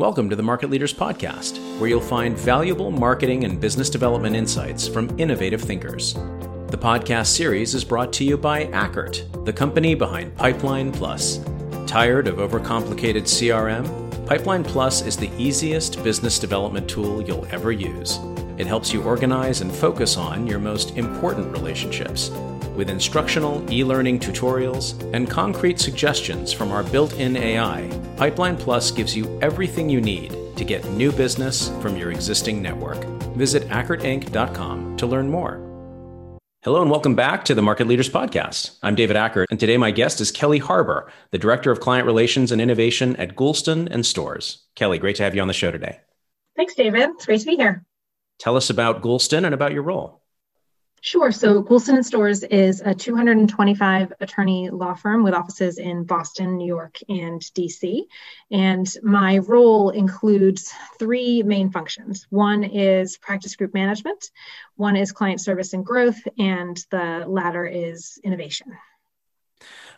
Welcome to the Market Leaders Podcast, where you'll find valuable marketing and business development insights from innovative thinkers. The podcast series is brought to you by Ackert, the company behind Pipeline Plus. Tired of overcomplicated CRM? Pipeline Plus is the easiest business development tool you'll ever use. It helps you organize and focus on your most important relationships with instructional e learning tutorials and concrete suggestions from our built in AI, Pipeline Plus gives you everything you need to get new business from your existing network. Visit AckertInc.com to learn more. Hello and welcome back to the Market Leaders Podcast. I'm David Ackert, and today my guest is Kelly Harbour, the Director of Client Relations and Innovation at Goulston and Storrs. Kelly, great to have you on the show today. Thanks, David. It's great to be here. Tell us about Goulston and about your role. Sure. So Goulston and Storrs is a 225 attorney law firm with offices in Boston, New York, and DC. And my role includes three main functions. One is practice group management, one is client service and growth, and the latter is innovation.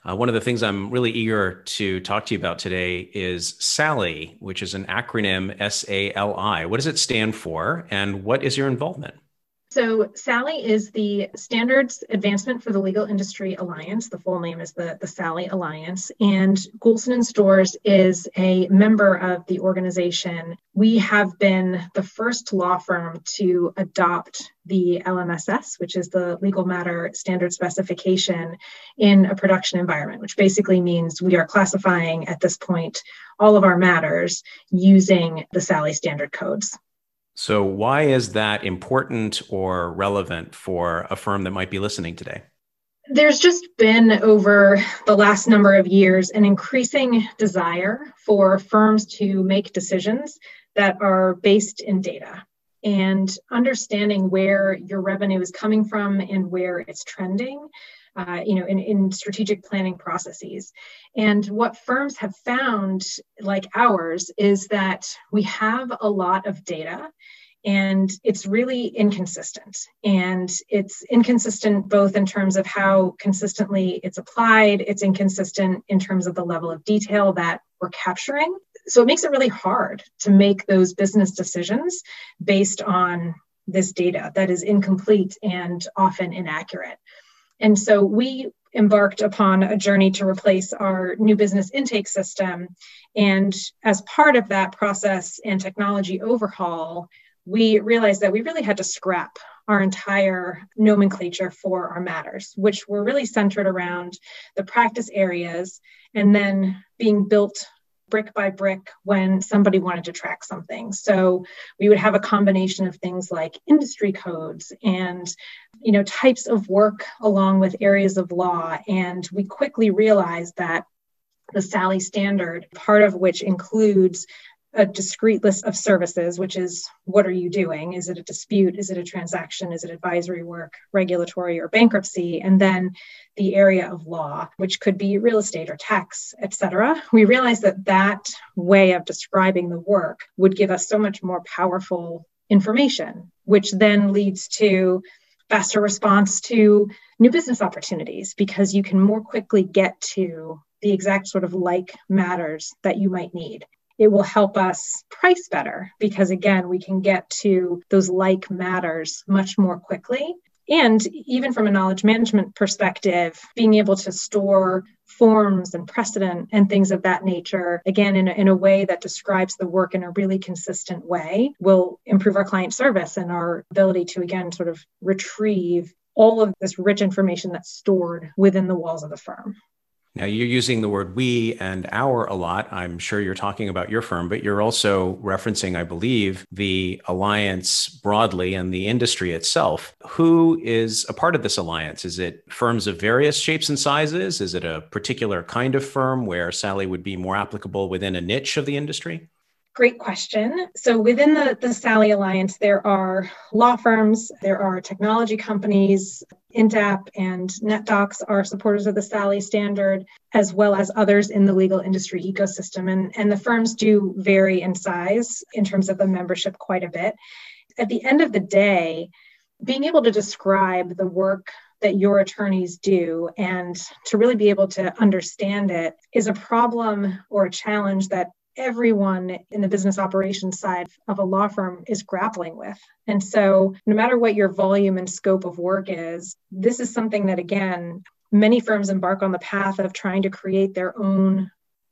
Uh, one of the things I'm really eager to talk to you about today is SALI, which is an acronym S A L I. What does it stand for, and what is your involvement? So, SALI is the Standards Advancement for the Legal Industry Alliance. The full name is the, the SALI Alliance. And Goulston and Storrs is a member of the organization. We have been the first law firm to adopt the LMSS, which is the Legal Matter Standard Specification, in a production environment, which basically means we are classifying at this point all of our matters using the SALI standard codes. So, why is that important or relevant for a firm that might be listening today? There's just been over the last number of years an increasing desire for firms to make decisions that are based in data and understanding where your revenue is coming from and where it's trending uh, you know, in, in strategic planning processes. And what firms have found, like ours, is that we have a lot of data and it's really inconsistent. And it's inconsistent both in terms of how consistently it's applied, it's inconsistent in terms of the level of detail that we're capturing. So it makes it really hard to make those business decisions based on this data that is incomplete and often inaccurate. And so we embarked upon a journey to replace our new business intake system. And as part of that process and technology overhaul, we realized that we really had to scrap our entire nomenclature for our matters, which were really centered around the practice areas and then being built brick by brick when somebody wanted to track something. So we would have a combination of things like industry codes and you know types of work along with areas of law and we quickly realized that the SALI standard, part of which includes a discrete list of services, which is what are you doing? Is it a dispute? Is it a transaction? Is it advisory work, regulatory, or bankruptcy? And then the area of law, which could be real estate or tax, et cetera. We realized that that way of describing the work would give us so much more powerful information, which then leads to faster response to new business opportunities because you can more quickly get to the exact sort of like matters that you might need it will help us price better because again we can get to those like matters much more quickly. And even from a knowledge management perspective being able to store forms and precedent and things of that nature again in a, in a way that describes the work in a really consistent way will improve our client service and our ability to again sort of retrieve all of this rich information that's stored within the walls of the firm now, you're using the word we and our a lot. I'm sure you're talking about your firm, but you're also referencing, I believe, the alliance broadly and the industry itself. Who is a part of this alliance? Is it firms of various shapes and sizes? Is it a particular kind of firm where SALI would be more applicable within a niche of the industry? Great question. So within the, the SALI Alliance, there are law firms, there are technology companies, Intapp and NetDocs are supporters of the SALI standard, as well as others in the legal industry ecosystem. And, and the firms do vary in size in terms of the membership quite a bit. At the end of the day, being able to describe the work that your attorneys do and to really be able to understand it is a problem or a challenge that everyone in the business operations side of a law firm is grappling with. And so, no matter what your volume and scope of work is, this is something that, again, many firms embark on the path of trying to create their own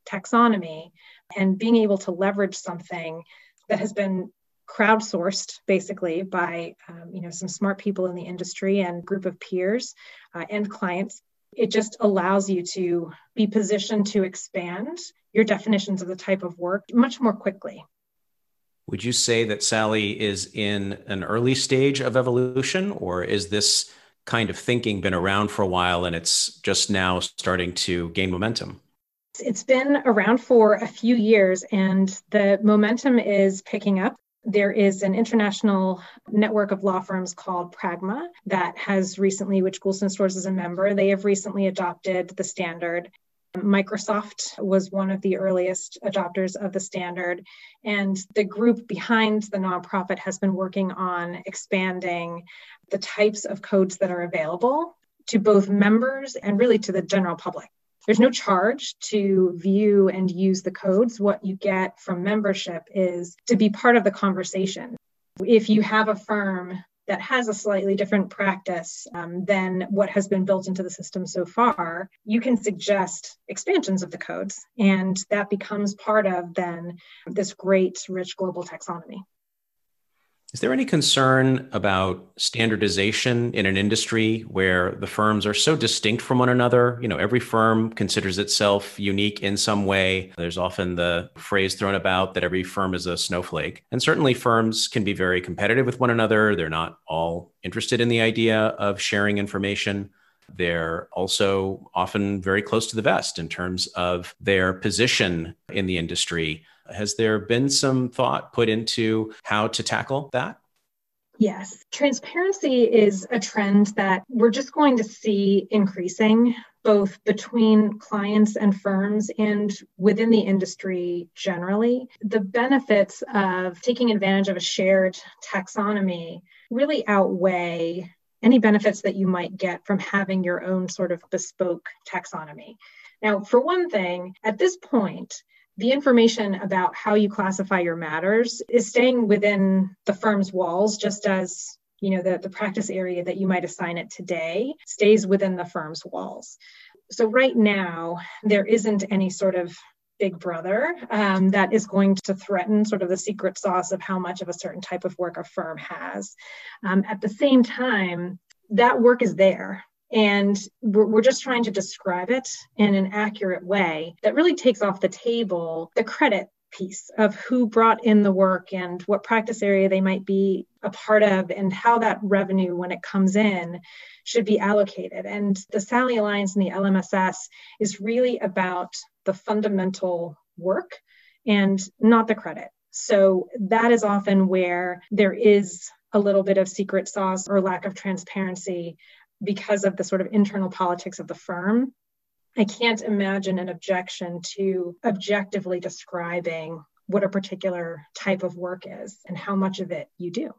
taxonomy and being able to leverage something that has been crowdsourced basically by um, you know some smart people in the industry and group of peers uh, and clients it just allows you to be positioned to expand your definitions of the type of work much more quickly would you say that SALI is in an early stage of evolution or is this kind of thinking been around for a while and it's just now starting to gain momentum it's been around for a few years and the momentum is picking up. There is an international network of law firms called Pragma that has recently, which Goulston Storrs is a member, they have recently adopted the standard. Microsoft was one of the earliest adopters of the standard. And the group behind the nonprofit has been working on expanding the types of codes that are available to both members and really to the general public. There's no charge to view and use the codes. What you get from membership is to be part of the conversation. If you have a firm that has a slightly different practice um, than what has been built into the system so far, you can suggest expansions of the codes, and that becomes part of then this great, rich global taxonomy. Is there any concern about standardization in an industry where the firms are so distinct from one another? You know, every firm considers itself unique in some way. There's often the phrase thrown about that every firm is a snowflake. And certainly firms can be very competitive with one another. They're not all interested in the idea of sharing information. They're also often very close to the vest in terms of their position in the industry. Has there been some thought put into how to tackle that? Yes. Transparency is a trend that we're just going to see increasing both between clients and firms and within the industry generally. The benefits of taking advantage of a shared taxonomy really outweigh any benefits that you might get from having your own sort of bespoke taxonomy. Now, for one thing, at this point, the information about how you classify your matters is staying within the firm's walls, just as you know the, the practice area that you might assign it today stays within the firm's walls. So right now, there isn't any sort of big brother um, that is going to threaten sort of the secret sauce of how much of a certain type of work a firm has. Um, at the same time, that work is there and we're, we're just trying to describe it in an accurate way that really takes off the table the credit piece of who brought in the work and what practice area they might be a part of and how that revenue when it comes in should be allocated. And the SALI alliance and the lmss is really about the fundamental work and not the credit. So that is often where there is a little bit of secret sauce or lack of transparency because of the sort of internal politics of the firm, I can't imagine an objection to objectively describing what a particular type of work is and how much of it you do.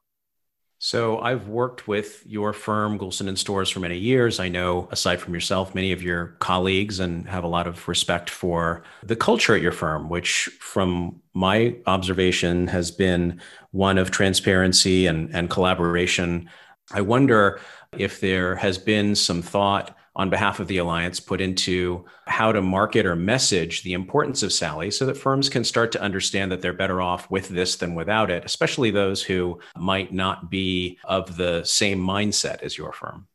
So I've worked with your firm, Goulston and Storrs, for many years. I know, aside from yourself, many of your colleagues and have a lot of respect for the culture at your firm, which, from my observation, has been one of transparency and, and collaboration. I wonder if there has been some thought on behalf of the alliance put into how to market or message the importance of SALI so that firms can start to understand that they're better off with this than without it, especially those who might not be of the same mindset as your firm?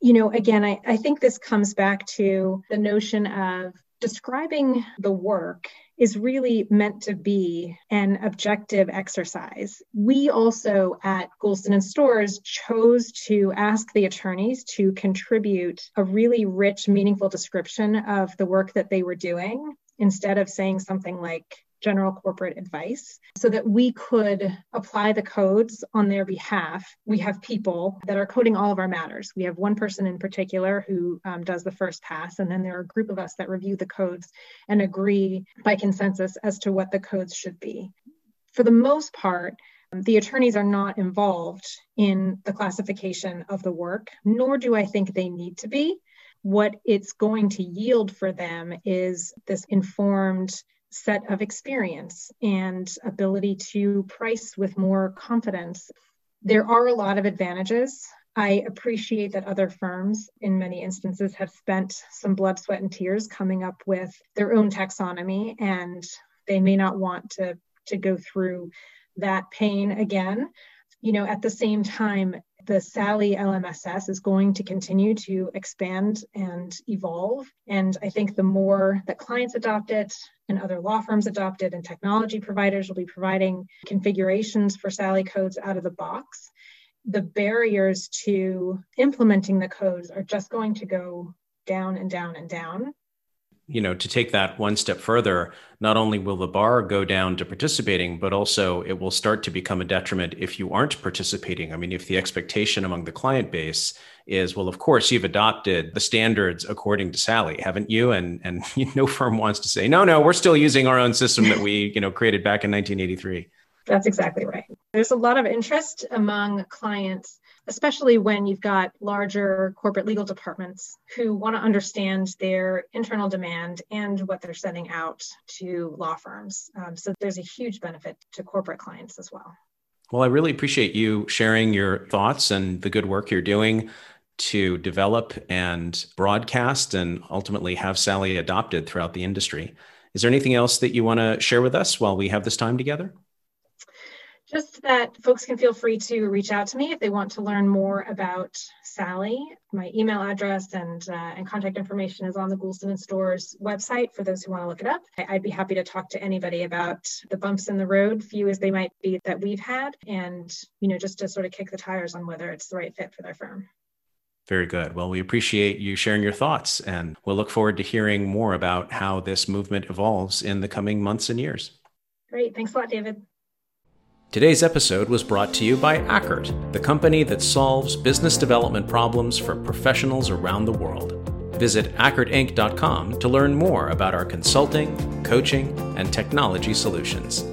You know, again, I, I think this comes back to the notion of describing the work is really meant to be an objective exercise. We also at Goulston and Storrs chose to ask the attorneys to contribute a really rich, meaningful description of the work that they were doing instead of saying something like general corporate advice so that we could apply the codes on their behalf. We have people that are coding all of our matters. We have one person in particular who um, does the first pass, and then there are a group of us that review the codes and agree by consensus as to what the codes should be. For the most part, the attorneys are not involved in the classification of the work, nor do I think they need to be. What it's going to yield for them is this informed set of experience and ability to price with more confidence. There are a lot of advantages. I appreciate that other firms, in many instances, have spent some blood, sweat, and tears coming up with their own taxonomy, and they may not want to, to go through that pain again. You know, at the same time, the SALI LMSS is going to continue to expand and evolve. And I think the more that clients adopt it and other law firms adopt it and technology providers will be providing configurations for SALI codes out of the box, the barriers to implementing the codes are just going to go down and down and down you know, to take that one step further, not only will the bar go down to participating, but also it will start to become a detriment if you aren't participating. I mean, if the expectation among the client base is, well, of course, you've adopted the standards according to SALI haven't you? And and no firm wants to say, no, no, we're still using our own system that we, you know, created back in 1983. That's exactly right. There's a lot of interest among clients, especially when you've got larger corporate legal departments who want to understand their internal demand and what they're sending out to law firms. Um, so there's a huge benefit to corporate clients as well. Well, I really appreciate you sharing your thoughts and the good work you're doing to develop and broadcast and ultimately have SALI adopted throughout the industry. Is there anything else that you want to share with us while we have this time together? Just that folks can feel free to reach out to me if they want to learn more about SALI. My email address and, uh, and contact information is on the Goulston and Storrs website for those who want to look it up. I'd be happy to talk to anybody about the bumps in the road, few as they might be that we've had, and you know just to sort of kick the tires on whether it's the right fit for their firm. Very good. Well, we appreciate you sharing your thoughts, and we'll look forward to hearing more about how this movement evolves in the coming months and years. Great. Thanks a lot, David. Today's episode was brought to you by Ackert, the company that solves business development problems for professionals around the world. Visit ackertinc.com to learn more about our consulting, coaching, and technology solutions.